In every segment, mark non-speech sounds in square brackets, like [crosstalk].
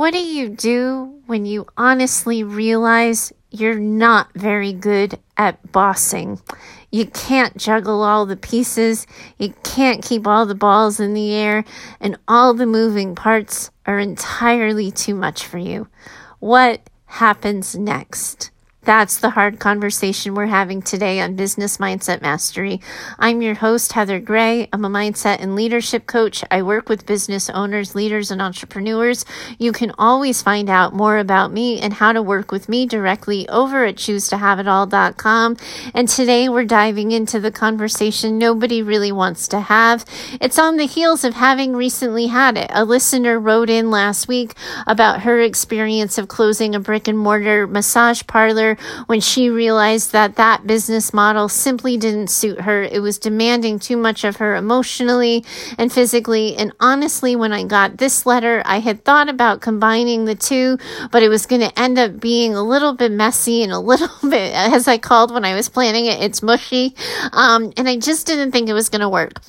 What do you do when you honestly realize you're not very good at bossing? You can't juggle all the pieces, you can't keep all the balls in the air, and all the moving parts are entirely too much for you. What happens next? That's the hard conversation we're having today on Business Mindset Mastery. I'm your host, Heather Gray. I'm a mindset and leadership coach. I work with business owners, leaders, and entrepreneurs. You can always find out more about me and how to work with me directly over at choosetohaveitall.com. And today we're diving into the conversation nobody really wants to have. It's on the heels of having recently had it. A listener wrote in last week about her experience of closing a brick and mortar massage parlor when she realized that that business model simply didn't suit her. It was demanding too much of her emotionally and physically. And honestly, when I got this letter, I had thought about combining the two, but it was going to end up being a little bit messy and a little [laughs] bit, as I called when I was planning it, it's mushy. Um, and I just didn't think it was going to work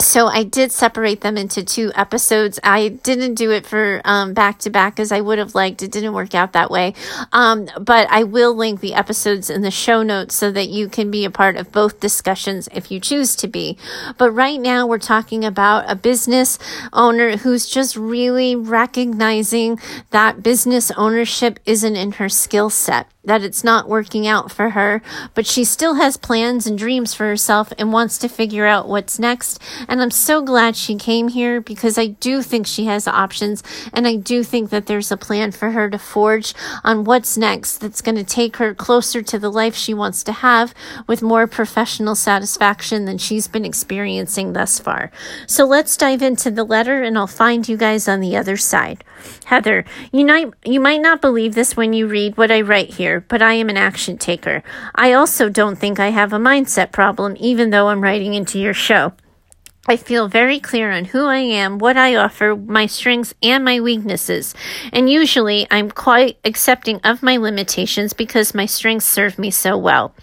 so I did separate them into two episodes. I didn't do it for um, back to back as I would have liked. It didn't work out that way. Um, but I will link the episodes in the show notes so that you can be a part of both discussions if you choose to be. But right now we're talking about a business owner who's just really recognizing that business ownership isn't in her skill set that it's not working out for her, but she still has plans and dreams for herself and wants to figure out what's next. And I'm so glad she came here because I do think she has options and I do think that there's a plan for her to forge on what's next that's going to take her closer to the life she wants to have with more professional satisfaction than she's been experiencing thus far. So let's dive into the letter and I'll find you guys on the other side. Heather, you might, you might not believe this when you read what I write here, but I am an action taker. I also don't think I have a mindset problem, even though I'm writing into your show. I feel very clear on who I am, what I offer, my strengths, and my weaknesses. And usually I'm quite accepting of my limitations because my strengths serve me so well.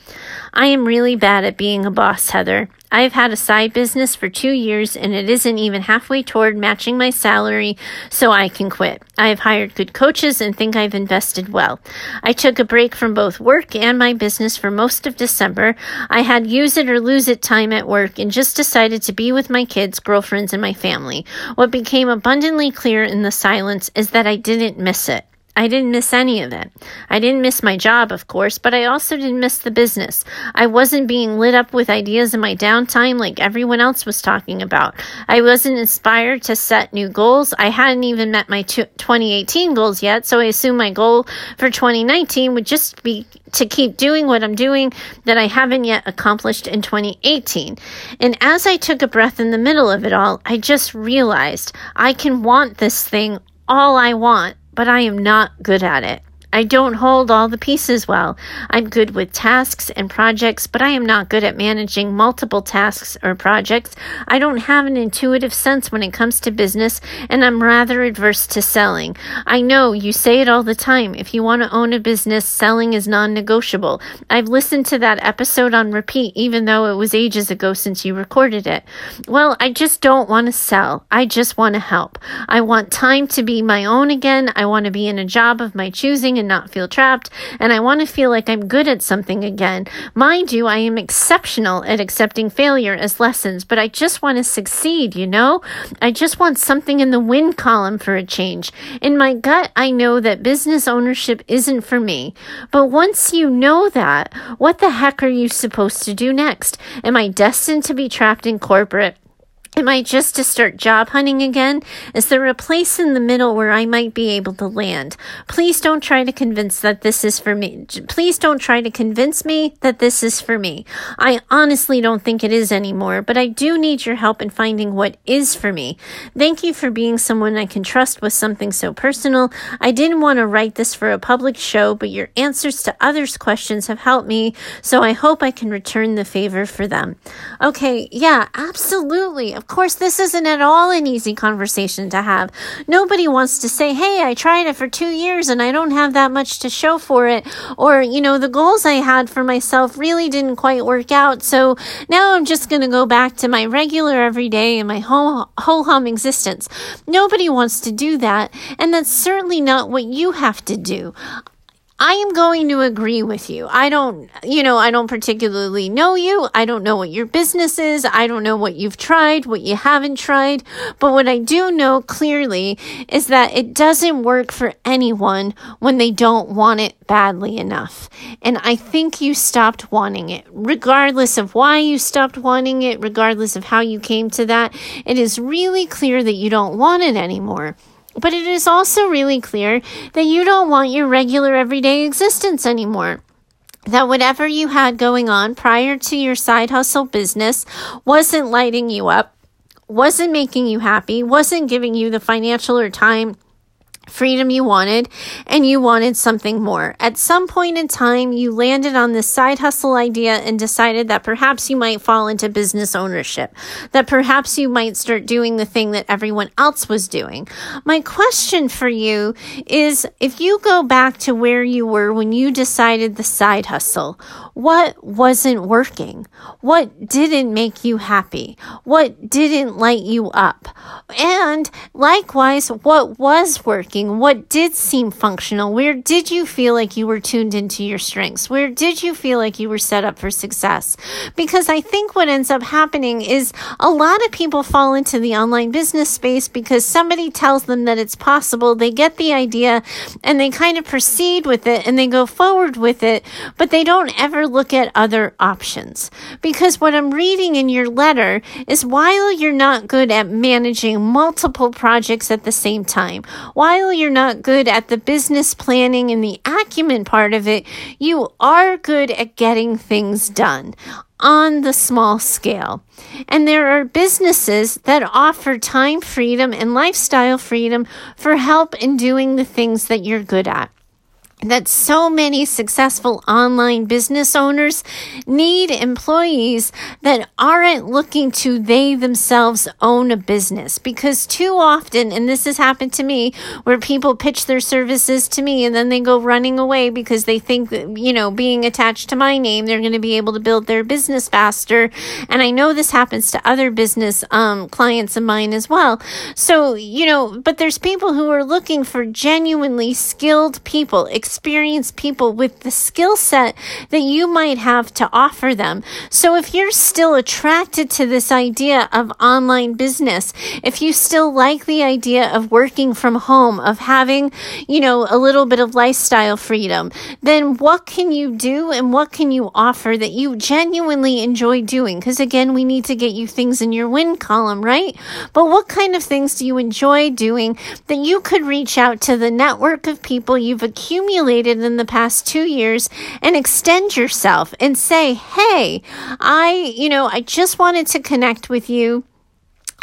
I am really bad at being a boss, Heather. I've had a side business for two years and it isn't even halfway toward matching my salary, so I can quit. I've hired good coaches and think I've invested well. I took a break from both work and my business for most of December. I had use it or lose it time at work and just decided to be with my kids, girlfriends, and my family. What became abundantly clear in the silence is that I didn't miss it. I didn't miss any of it. I didn't miss my job, of course, but I also didn't miss the business. I wasn't being lit up with ideas in my downtime like everyone else was talking about. I wasn't inspired to set new goals. I hadn't even met my 2018 goals yet, so I assumed my goal for 2019 would just be to keep doing what I'm doing that I haven't yet accomplished in 2018. And as I took a breath in the middle of it all, I just realized I can want this thing all I want but I am not good at it. I don't hold all the pieces well. I'm good with tasks and projects, but I am not good at managing multiple tasks or projects. I don't have an intuitive sense when it comes to business, and I'm rather adverse to selling. I know you say it all the time. If you want to own a business, selling is non negotiable. I've listened to that episode on repeat, even though it was ages ago since you recorded it. Well, I just don't want to sell. I just want to help. I want time to be my own again. I want to be in a job of my choosing and not feel trapped, and I want to feel like I'm good at something again. Mind you, I am exceptional at accepting failure as lessons, but I just want to succeed, you know? I just want something in the win column for a change. In my gut, I know that business ownership isn't for me. But once you know that, what the heck are you supposed to do next? Am I destined to be trapped in corporate? Am I just to start job hunting again? Is there a place in the middle where I might be able to land? Please don't try to convince that this is for me. Please don't try to convince me that this is for me. I honestly don't think it is anymore, but I do need your help in finding what is for me. Thank you for being someone I can trust with something so personal. I didn't want to write this for a public show, but your answers to others' questions have helped me, so I hope I can return the favor for them. Okay, yeah, absolutely Of course, this isn't at all an easy conversation to have. Nobody wants to say, Hey, I tried it for two years and I don't have that much to show for it. Or, you know, the goals I had for myself really didn't quite work out. So now I'm just going to go back to my regular everyday and my whole, whole hum existence. Nobody wants to do that. And that's certainly not what you have to do. I am going to agree with you. I don't, you know, I don't particularly know you. I don't know what your business is. I don't know what you've tried, what you haven't tried. But what I do know clearly is that it doesn't work for anyone when they don't want it badly enough. And I think you stopped wanting it, regardless of why you stopped wanting it, regardless of how you came to that. It is really clear that you don't want it anymore. But it is also really clear that you don't want your regular everyday existence anymore. That whatever you had going on prior to your side hustle business wasn't lighting you up, wasn't making you happy, wasn't giving you the financial or time freedom you wanted and you wanted something more. At some point in time, you landed on this side hustle idea and decided that perhaps you might fall into business ownership, that perhaps you might start doing the thing that everyone else was doing. My question for you is if you go back to where you were when you decided the side hustle, what wasn't working? What didn't make you happy? What didn't light you up? And likewise, what was working? What did seem functional? Where did you feel like you were tuned into your strengths? Where did you feel like you were set up for success? Because I think what ends up happening is a lot of people fall into the online business space because somebody tells them that it's possible. They get the idea and they kind of proceed with it and they go forward with it, but they don't ever look at other options. Because what I'm reading in your letter is while you're not good at managing multiple projects at the same time, while you're not good at the business planning and the acumen part of it, you are good at getting things done on the small scale. And there are businesses that offer time freedom and lifestyle freedom for help in doing the things that you're good at that so many successful online business owners need employees that aren't looking to they themselves own a business. Because too often and this has happened to me where people pitch their services to me and then they go running away because they think that you know being attached to my name they're going to be able to build their business faster. And I know this happens to other business um, clients of mine as well. So you know but there's people who are looking for genuinely skilled people experienced people with the skill set that you might have to offer them. So if you're still attracted to this idea of online business, if you still like the idea of working from home, of having, you know, a little bit of lifestyle freedom, then what can you do and what can you offer that you genuinely enjoy doing? Because again, we need to get you things in your win column, right? But what kind of things do you enjoy doing that you could reach out to the network of people you've accumulated accumulated in the past two years and extend yourself and say, Hey, I, you know, I just wanted to connect with you.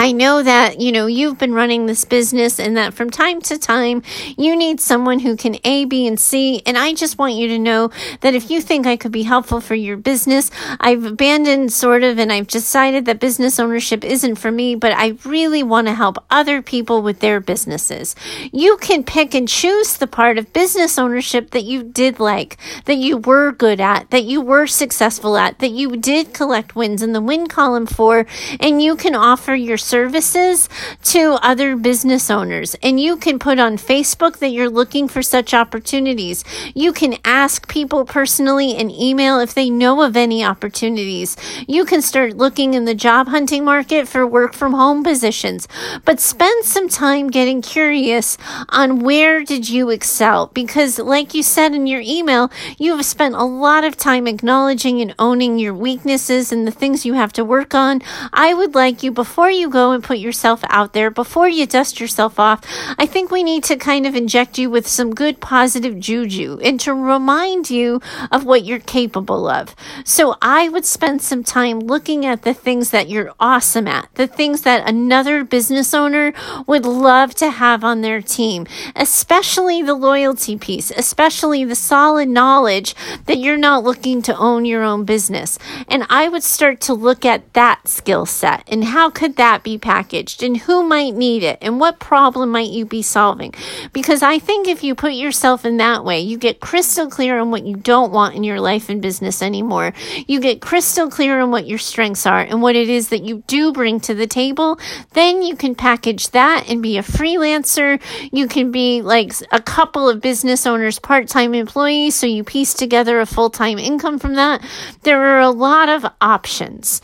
I know that, you know, you've been running this business and that from time to time you need someone who can A, B, and C. And I just want you to know that if you think I could be helpful for your business, I've abandoned sort of and I've decided that business ownership isn't for me, but I really want to help other people with their businesses. You can pick and choose the part of business ownership that you did like, that you were good at, that you were successful at, that you did collect wins in the win column for, and you can offer your services to other business owners. And you can put on Facebook that you're looking for such opportunities. You can ask people personally and email if they know of any opportunities. You can start looking in the job hunting market for work from home positions. But spend some time getting curious on where did you excel? Because like you said in your email, you have spent a lot of time acknowledging and owning your weaknesses and the things you have to work on. I would like you before you go go and put yourself out there, before you dust yourself off, I think we need to kind of inject you with some good positive juju and to remind you of what you're capable of. So I would spend some time looking at the things that you're awesome at, the things that another business owner would love to have on their team, especially the loyalty piece, especially the solid knowledge that you're not looking to own your own business. And I would start to look at that skill set and how could that that be packaged and who might need it and what problem might you be solving? Because I think if you put yourself in that way, you get crystal clear on what you don't want in your life and business anymore. You get crystal clear on what your strengths are and what it is that you do bring to the table. Then you can package that and be a freelancer. You can be like a couple of business owners, part time employees. So you piece together a full time income from that. There are a lot of options.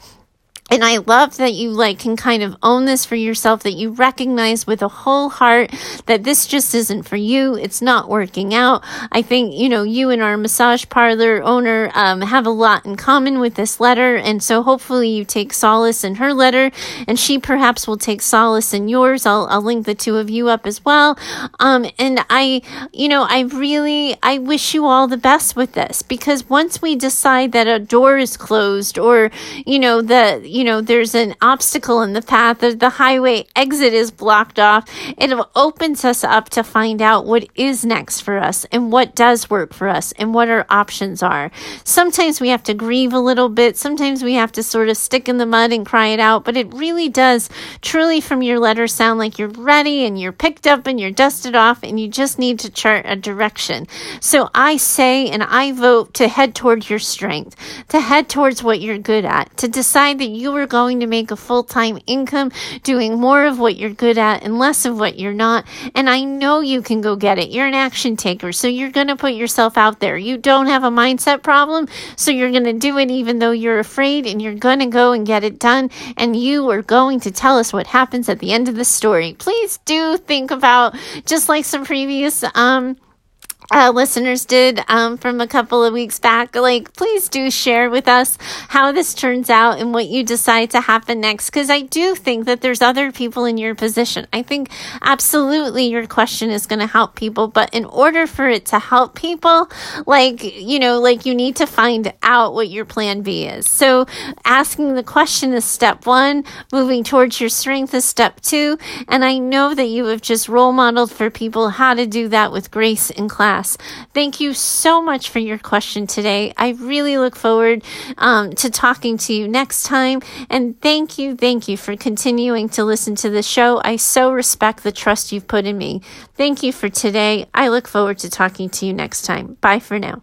And I love that you like can kind of own this for yourself, that you recognize with a whole heart that this just isn't for you. It's not working out. I think, you know, you and our massage parlor owner um, have a lot in common with this letter. And so hopefully you take solace in her letter and she perhaps will take solace in yours. I'll, I'll link the two of you up as well. Um, and I, you know, I really, I wish you all the best with this because once we decide that a door is closed or, you know, the, you know, there's an obstacle in the path, the, the highway exit is blocked off. It opens us up to find out what is next for us and what does work for us and what our options are. Sometimes we have to grieve a little bit. Sometimes we have to sort of stick in the mud and cry it out, but it really does truly from your letter sound like you're ready and you're picked up and you're dusted off and you just need to chart a direction. So I say and I vote to head towards your strength, to head towards what you're good at, to decide that you you are going to make a full time income doing more of what you're good at and less of what you're not. And I know you can go get it. You're an action taker, so you're going to put yourself out there. You don't have a mindset problem, so you're going to do it even though you're afraid and you're going to go and get it done. And you are going to tell us what happens at the end of the story. Please do think about just like some previous um uh, listeners did um, from a couple of weeks back. Like, please do share with us how this turns out and what you decide to happen next. Because I do think that there's other people in your position. I think absolutely your question is going to help people. But in order for it to help people, like, you know, like you need to find out what your plan B is. So asking the question is step one, moving towards your strength is step two. And I know that you have just role modeled for people how to do that with grace in class Thank you so much for your question today. I really look forward um, to talking to you next time. And thank you, thank you for continuing to listen to the show. I so respect the trust you've put in me. Thank you for today. I look forward to talking to you next time. Bye for now.